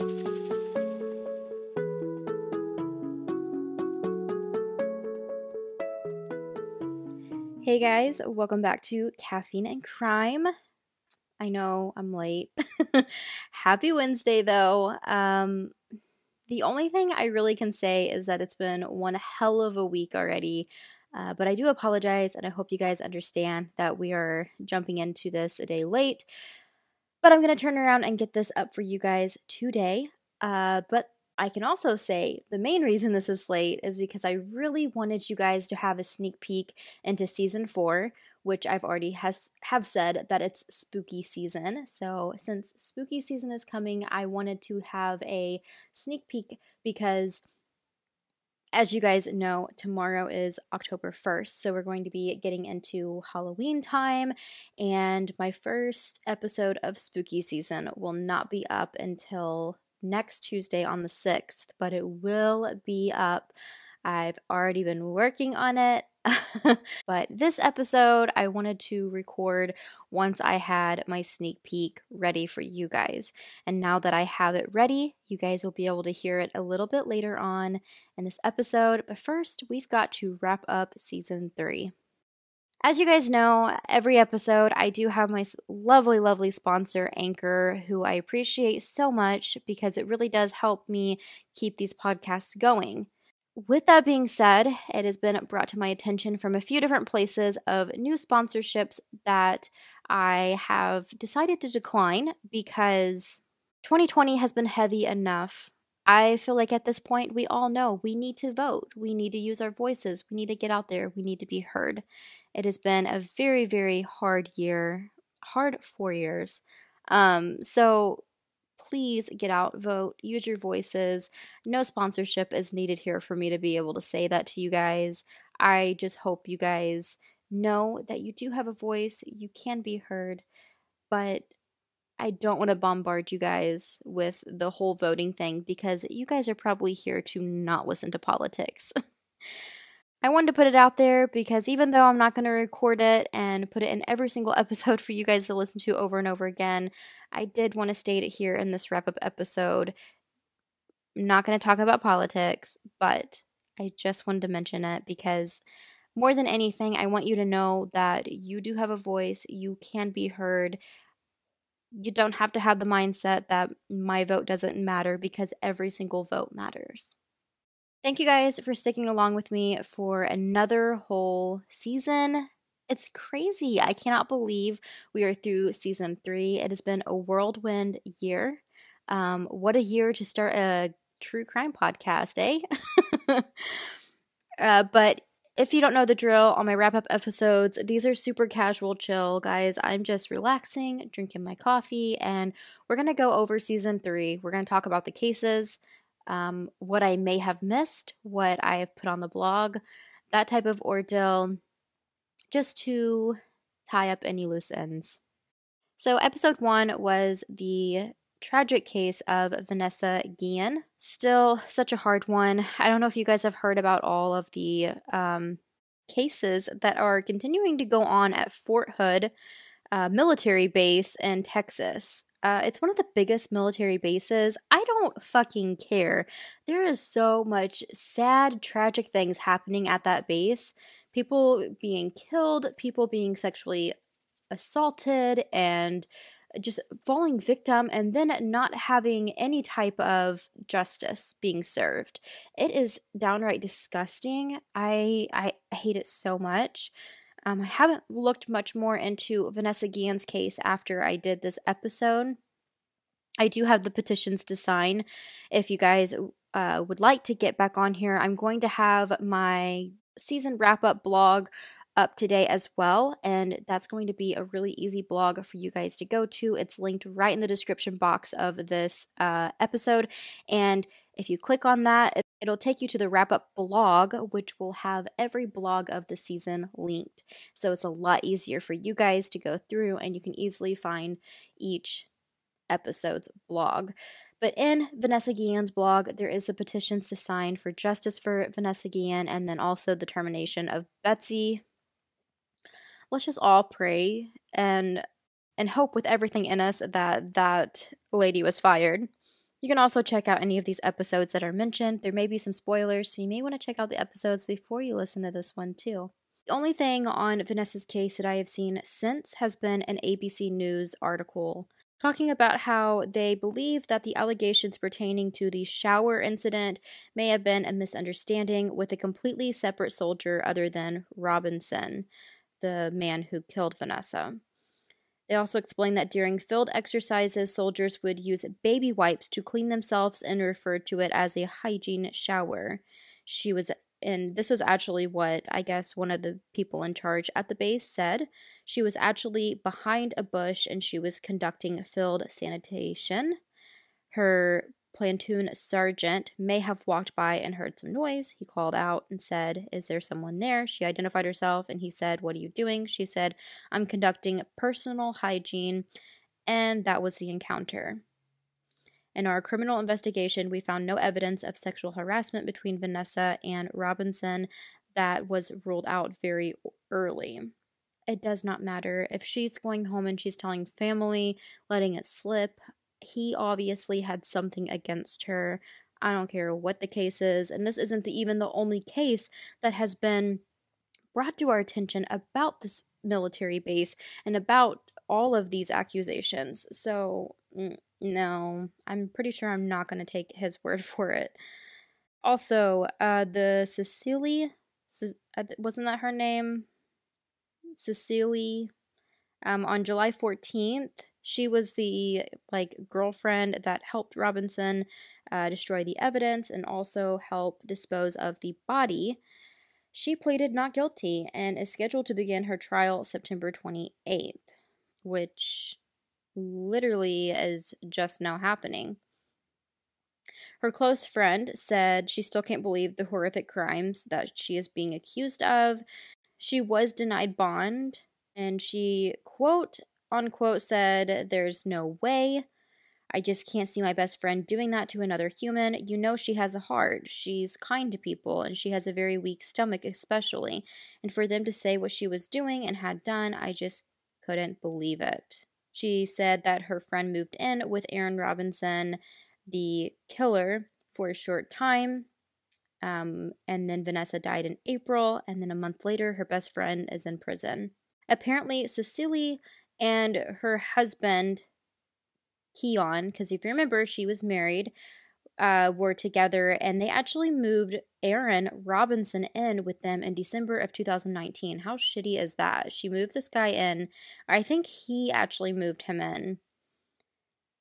Hey guys, welcome back to Caffeine and Crime. I know I'm late. Happy Wednesday though. Um the only thing I really can say is that it's been one hell of a week already. Uh, but I do apologize, and I hope you guys understand that we are jumping into this a day late. But I'm going to turn around and get this up for you guys today. Uh, but I can also say the main reason this is late is because I really wanted you guys to have a sneak peek into season four, which I've already has have said that it's spooky season. So since spooky season is coming, I wanted to have a sneak peek because as you guys know, tomorrow is October 1st, so we're going to be getting into Halloween time, and my first episode of spooky season will not be up until next Tuesday on the 6th, but it will be up. I've already been working on it. but this episode, I wanted to record once I had my sneak peek ready for you guys. And now that I have it ready, you guys will be able to hear it a little bit later on in this episode. But first, we've got to wrap up season three. As you guys know, every episode I do have my lovely, lovely sponsor, Anchor, who I appreciate so much because it really does help me keep these podcasts going. With that being said, it has been brought to my attention from a few different places of new sponsorships that I have decided to decline because 2020 has been heavy enough. I feel like at this point, we all know we need to vote. We need to use our voices. We need to get out there. We need to be heard. It has been a very, very hard year, hard four years. Um, so please get out, vote, use your voices. No sponsorship is needed here for me to be able to say that to you guys. I just hope you guys know that you do have a voice, you can be heard, but I don't want to bombard you guys with the whole voting thing because you guys are probably here to not listen to politics. I wanted to put it out there because even though I'm not going to record it and put it in every single episode for you guys to listen to over and over again, I did want to state it here in this wrap up episode. I'm not going to talk about politics, but I just wanted to mention it because more than anything, I want you to know that you do have a voice, you can be heard. You don't have to have the mindset that my vote doesn't matter because every single vote matters. Thank you guys for sticking along with me for another whole season. It's crazy. I cannot believe we are through season three. It has been a whirlwind year. Um, what a year to start a true crime podcast, eh? uh, but if you don't know the drill on my wrap up episodes, these are super casual, chill, guys. I'm just relaxing, drinking my coffee, and we're going to go over season three. We're going to talk about the cases, um, what I may have missed, what I have put on the blog, that type of ordeal, just to tie up any loose ends. So, episode one was the tragic case of Vanessa Guillen. Still such a hard one. I don't know if you guys have heard about all of the um, cases that are continuing to go on at Fort Hood uh, military base in Texas. Uh, it's one of the biggest military bases. I don't fucking care. There is so much sad, tragic things happening at that base. People being killed, people being sexually assaulted, and just falling victim and then not having any type of justice being served. It is downright disgusting. I I hate it so much. Um, I haven't looked much more into Vanessa Guillen's case after I did this episode. I do have the petitions to sign. If you guys uh, would like to get back on here, I'm going to have my season wrap up blog up today as well. And that's going to be a really easy blog for you guys to go to. It's linked right in the description box of this uh, episode. And if you click on that, it'll take you to the wrap up blog, which will have every blog of the season linked. So it's a lot easier for you guys to go through and you can easily find each episode's blog. But in Vanessa Guillen's blog, there is the petitions to sign for justice for Vanessa Guillen and then also the termination of Betsy. Let's just all pray and and hope with everything in us that that lady was fired You can also check out any of these episodes that are mentioned. There may be some spoilers, so you may want to check out the episodes before you listen to this one, too. The only thing on Vanessa's case that I have seen since has been an ABC News article talking about how they believe that the allegations pertaining to the shower incident may have been a misunderstanding with a completely separate soldier other than Robinson, the man who killed Vanessa. They also explained that during field exercises, soldiers would use baby wipes to clean themselves and referred to it as a hygiene shower. She was and this was actually what I guess one of the people in charge at the base said. She was actually behind a bush and she was conducting field sanitation. Her platoon sergeant may have walked by and heard some noise. He called out and said, Is there someone there? She identified herself and he said, What are you doing? She said, I'm conducting personal hygiene. And that was the encounter. In our criminal investigation, we found no evidence of sexual harassment between Vanessa and Robinson that was ruled out very early. It does not matter if she's going home and she's telling family, letting it slip. He obviously had something against her. I don't care what the case is, and this isn't the, even the only case that has been brought to our attention about this military base and about all of these accusations. So, no, I'm pretty sure I'm not going to take his word for it. Also, uh, the Cecily, uh, wasn't that her name? Cecily. Um, on July 14th, she was the like girlfriend that helped Robinson uh, destroy the evidence and also help dispose of the body. She pleaded not guilty and is scheduled to begin her trial September 28th, which literally is just now happening. Her close friend said she still can't believe the horrific crimes that she is being accused of. She was denied bond, and she, quote unquote, said, There's no way. I just can't see my best friend doing that to another human. You know, she has a heart. She's kind to people, and she has a very weak stomach, especially. And for them to say what she was doing and had done, I just couldn't believe it. She said that her friend moved in with Aaron Robinson, the killer, for a short time. Um, and then Vanessa died in April, and then a month later, her best friend is in prison. Apparently, Cecily and her husband, Keon, because if you remember, she was married, uh, were together and they actually moved Aaron Robinson in with them in December of 2019. How shitty is that? She moved this guy in. I think he actually moved him in.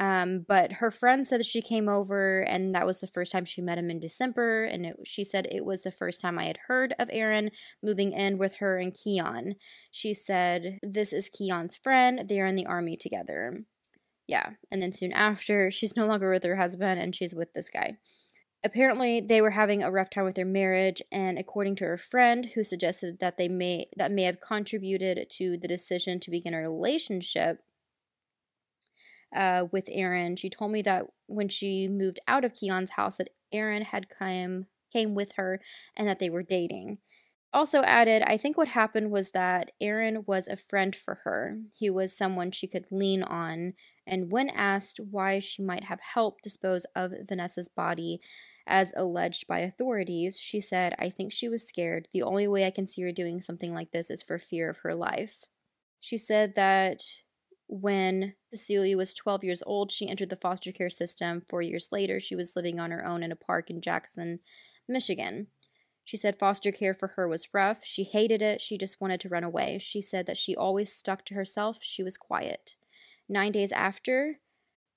Um, but her friend said that she came over and that was the first time she met him in December. And it, she said it was the first time I had heard of Aaron moving in with her and Keon. She said, This is Keon's friend. They're in the army together yeah. And then soon after, she's no longer with her husband and she's with this guy. Apparently, they were having a rough time with their marriage, and according to her friend, who suggested that they may that may have contributed to the decision to begin a relationship uh, with Aaron, she told me that when she moved out of Keon's house, that Aaron had come came with her, and that they were dating also added, I think what happened was that Aaron was a friend for her. He was someone she could lean on, and when asked why she might have helped dispose of Vanessa's body, as alleged by authorities, she said, I think she was scared. The only way I can see her doing something like this is for fear of her life. She said that when Cecilia was 12 years old, she entered the foster care system. Four years later, she was living on her own in a park in Jackson, Michigan. She said foster care for her was rough. She hated it. She just wanted to run away. She said that she always stuck to herself. She was quiet. Nine days after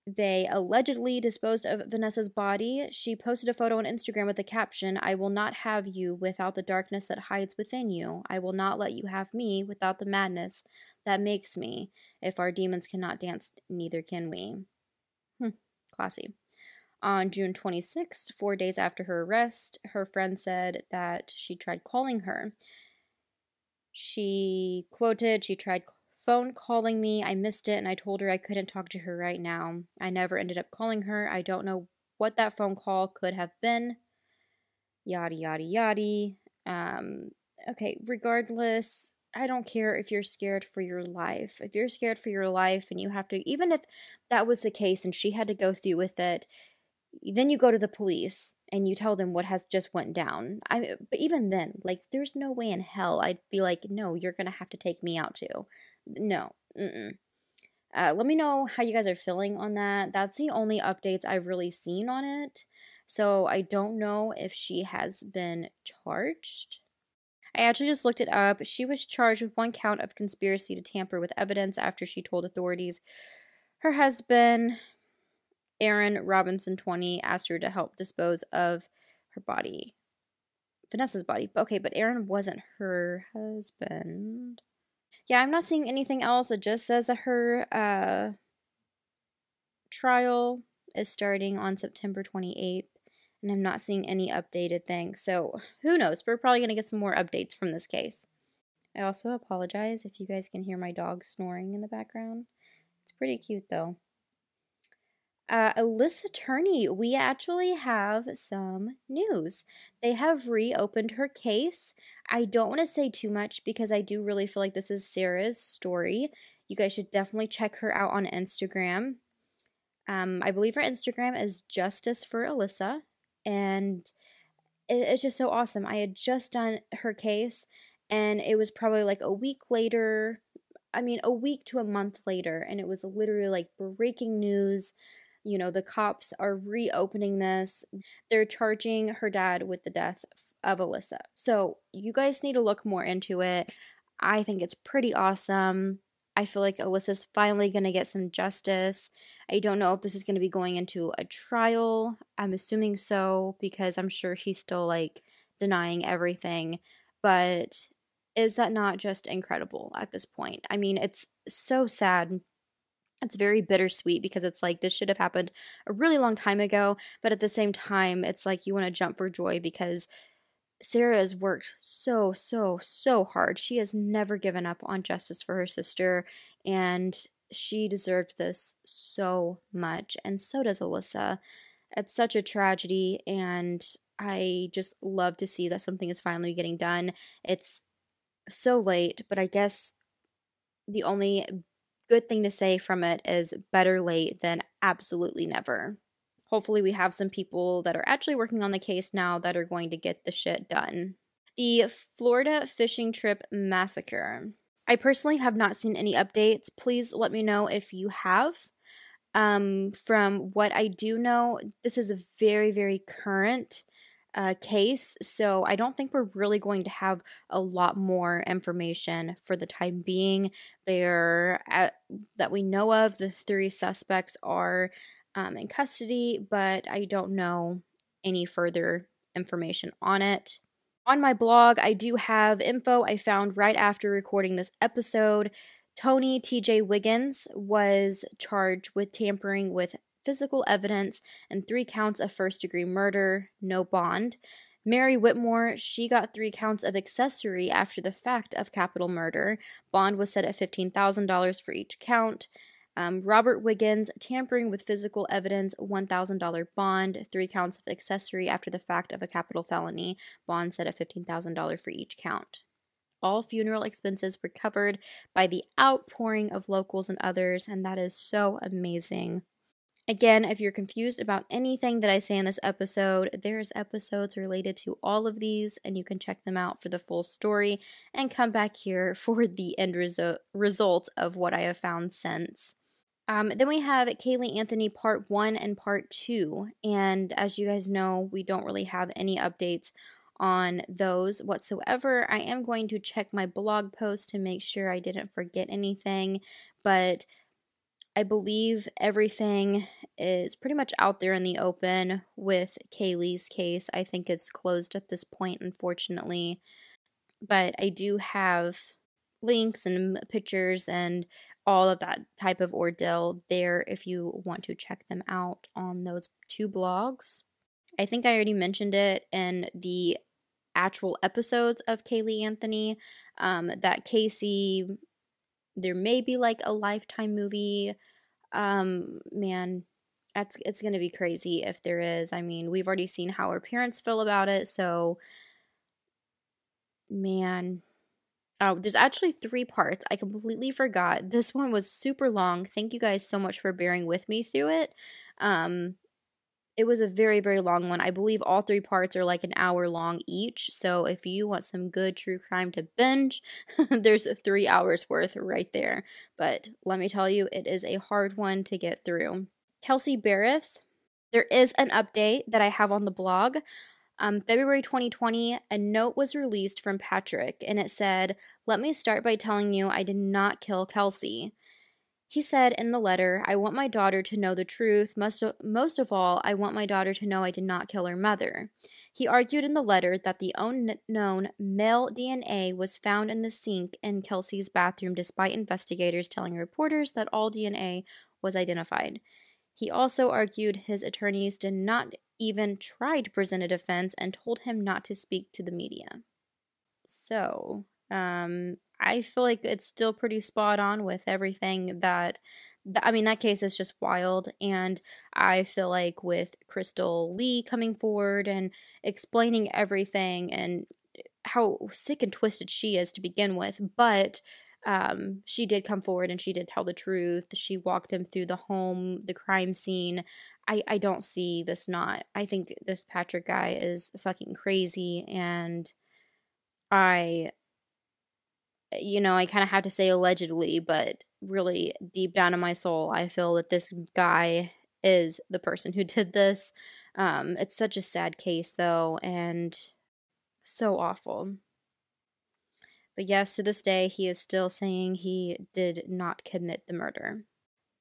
they allegedly disposed of Vanessa's body, she posted a photo on Instagram with the caption I will not have you without the darkness that hides within you. I will not let you have me without the madness that makes me. If our demons cannot dance, neither can we. Hmm, classy. On June 26th, four days after her arrest, her friend said that she tried calling her. She quoted, She tried phone calling me. I missed it and I told her I couldn't talk to her right now. I never ended up calling her. I don't know what that phone call could have been. Yada, yada, yada. Um, okay, regardless, I don't care if you're scared for your life. If you're scared for your life and you have to, even if that was the case and she had to go through with it, then you go to the police and you tell them what has just went down. I but even then, like there's no way in hell I'd be like, "No, you're going to have to take me out too." No. Mm-mm. Uh, let me know how you guys are feeling on that. That's the only updates I've really seen on it. So I don't know if she has been charged. I actually just looked it up. She was charged with one count of conspiracy to tamper with evidence after she told authorities her husband, Aaron Robinson 20, asked her to help dispose of her body. Vanessa's body. Okay, but Aaron wasn't her husband. Yeah, I'm not seeing anything else. It just says that her uh, trial is starting on September 28th, and I'm not seeing any updated things. So who knows? We're probably going to get some more updates from this case. I also apologize if you guys can hear my dog snoring in the background. It's pretty cute though. Uh, Alyssa Turney, we actually have some news. They have reopened her case. I don't want to say too much because I do really feel like this is Sarah's story. You guys should definitely check her out on Instagram. Um, I believe her Instagram is Justice for Alyssa, and it's just so awesome. I had just done her case, and it was probably like a week later. I mean, a week to a month later, and it was literally like breaking news you know, the cops are reopening this. They're charging her dad with the death of Alyssa. So you guys need to look more into it. I think it's pretty awesome. I feel like Alyssa's finally going to get some justice. I don't know if this is going to be going into a trial. I'm assuming so because I'm sure he's still like denying everything. But is that not just incredible at this point? I mean, it's so sad it's very bittersweet because it's like this should have happened a really long time ago, but at the same time, it's like you want to jump for joy because Sarah has worked so, so, so hard. She has never given up on justice for her sister, and she deserved this so much, and so does Alyssa. It's such a tragedy, and I just love to see that something is finally getting done. It's so late, but I guess the only good thing to say from it is better late than absolutely never. Hopefully, we have some people that are actually working on the case now that are going to get the shit done. The Florida fishing trip massacre. I personally have not seen any updates. Please let me know if you have. Um, from what I do know, this is a very, very current uh, case. So I don't think we're really going to have a lot more information for the time being. There, at, that we know of, the three suspects are um, in custody, but I don't know any further information on it. On my blog, I do have info I found right after recording this episode. Tony TJ Wiggins was charged with tampering with physical evidence and three counts of first degree murder, no bond. Mary Whitmore, she got three counts of accessory after the fact of capital murder. Bond was set at $15,000 for each count. Um, Robert Wiggins, tampering with physical evidence, $1,000 bond, three counts of accessory after the fact of a capital felony, bond set at $15,000 for each count. All funeral expenses were covered by the outpouring of locals and others, and that is so amazing. Again, if you're confused about anything that I say in this episode, there's episodes related to all of these, and you can check them out for the full story and come back here for the end resu- result of what I have found since. Um, then we have Caylee Anthony part one and part two. And as you guys know, we don't really have any updates on those whatsoever. I am going to check my blog post to make sure I didn't forget anything, but I believe everything is pretty much out there in the open with Caylee's case. I think it's closed at this point, unfortunately. But I do have links and pictures and all of that type of ordeal there if you want to check them out on those two blogs. I think I already mentioned it in the actual episodes of Caylee Anthony um, that Casey there may be like a lifetime movie. Um, man, that's it's gonna be crazy if there is. I mean, we've already seen how her parents feel about it, so man. Oh, there's actually three parts. I completely forgot. This one was super long. Thank you guys so much for bearing with me through it. Um, it was a very, very long one. I believe all three parts are like an hour long each. So if you want some good true crime to binge, there's three hours worth right there. But let me tell you, it is a hard one to get through. Kelsey Berreth, there is an update that I have on the blog. Um, February 2020, a note was released from Patrick, and it said, Let me start by telling you I did not kill Kelsey. He said in the letter, I want my daughter to know the truth. Most of, most of all, I want my daughter to know I did not kill her mother. He argued in the letter that the unknown male DNA was found in the sink in Kelsey's bathroom, despite investigators telling reporters that all DNA was identified. He also argued his attorneys did not even try to present a defense and told him not to speak to the media. So, um, I feel like it's still pretty spot on with everything that I mean, that case is just wild. And I feel like with Krystal Lee coming forward and explaining everything and how sick and twisted she is to begin with, but um, she did come forward and she did tell the truth. She walked them through the home, the crime scene. I, I don't see this not. I think this Patrick guy is fucking crazy. And I you know, I kind of have to say allegedly, but really deep down in my soul, I feel that this guy is the person who did this. Um, it's such a sad case, though, and so awful. But yes, to this day, he is still saying he did not commit the murder.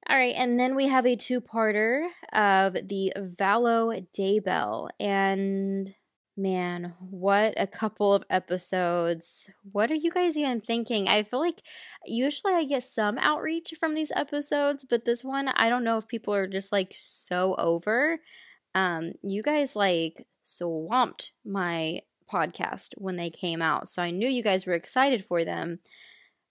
All right, and then we have a two parter of the Vallow Daybell. And Man, what a couple of episodes. What are you guys even thinking? I feel like usually I get some outreach from these episodes, but this one, I don't know if people are just like so over. Um, you guys like swamped my podcast when they came out. So I knew you guys were excited for them.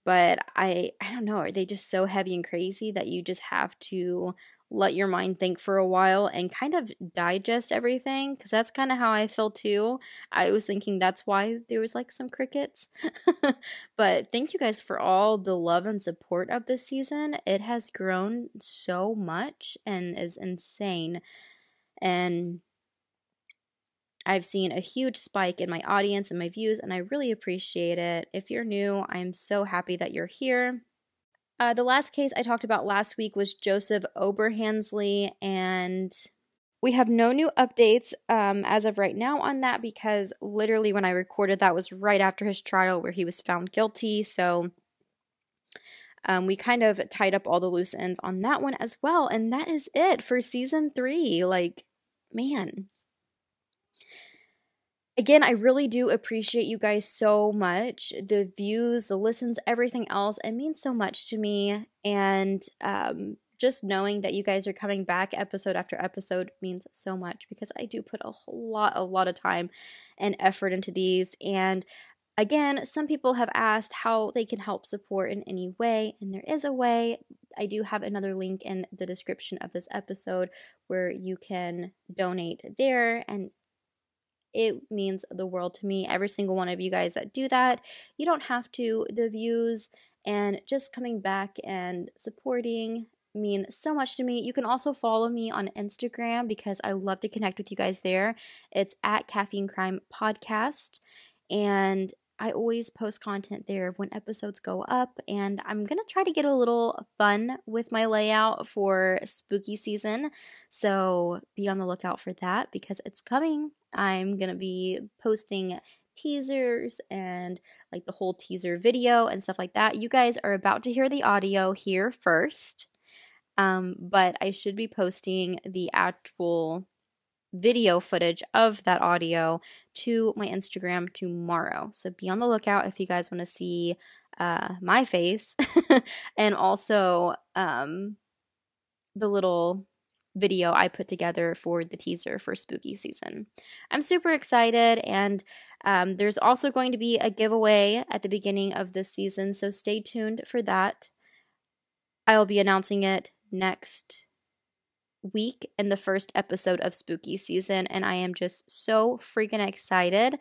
But I I don't know, are they just so heavy and crazy that you just have to let your mind think for a while and kind of digest everything because that's kind of how I feel too. I was thinking that's why there was like some crickets. but thank you guys for all the love and support of this season. It has grown so much and is insane. And I've seen a huge spike in my audience and my views, and I really appreciate it. If you're new, I'm so happy that you're here. Uh, the last case I talked about last week was Joseph Oberhansley, and we have no new updates um, as of right now on that because literally when I recorded that was right after his trial where he was found guilty. So um, we kind of tied up all the loose ends on that one as well. And that is it for season three. Like, man, Again, I really do appreciate you guys so much. The views, the listens, everything else. It means so much to me. And um, just knowing that you guys are coming back episode after episode means so much because I do put a whole lot, a lot of time and effort into these. And again, some people have asked how they can help support in any way, and there is a way. I do have another link in the description of this episode where you can donate there and it means the world to me. Every single one of you guys that do that, you don't have to. The views and just coming back and supporting mean so much to me. You can also follow me on Instagram because I love to connect with you guys there. It's at Caffeine Crime Podcast. And I always post content there when episodes go up, and I'm gonna try to get a little fun with my layout for spooky season. So be on the lookout for that because it's coming. I'm gonna be posting teasers and like the whole teaser video and stuff like that. You guys are about to hear the audio here first, um, but I should be posting the actual video footage of that audio to my Instagram tomorrow. So be on the lookout if you guys want to see uh, my face and also um, the little video I put together for the teaser for spooky season. I'm super excited, and um, there's also going to be a giveaway at the beginning of this season, so stay tuned for that. I'll be announcing it next week in the first episode of spooky season, and I am just so freaking excited.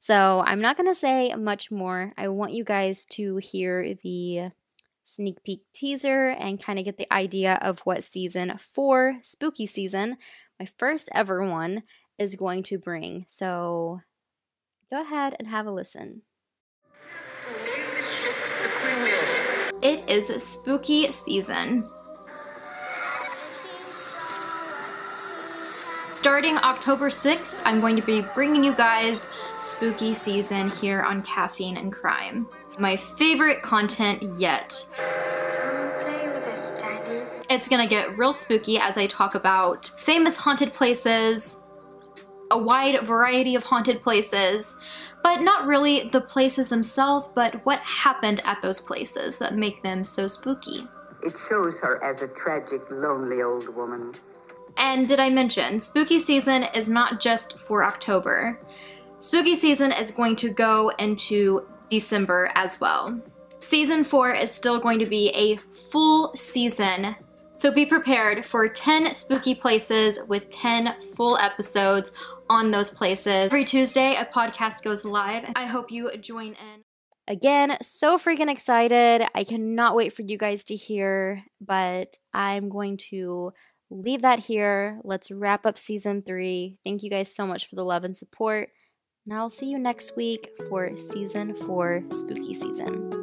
So, I'm not going to say much more. I want you guys to hear the sneak peek teaser and kind of get the idea of what season four, spooky season, my first ever one, is going to bring. So go ahead and have a listen. It is spooky season. Starting October 6th, I'm going to be bringing you guys spooky season here on Caffeine and Crime. My favorite content yet. It's gonna get real spooky as I talk about famous haunted places, a wide variety of haunted places, but not really the places themselves, but what happened at those places that make them so spooky. It shows her as a tragic, lonely old woman. And did I mention, spooky season is not just for October. Spooky season is going to go into December as well. Season 4 is still going to be a full season, so be prepared for 10 spooky places with 10 full episodes on those places. Every Tuesday, a podcast goes live. I hope you join in. Again, so freaking excited. I cannot wait for you guys to hear, but I'm going to leave that here. Let's wrap up season three. Thank you guys so much for the love and support. And I'll see you next week for season four, spooky season.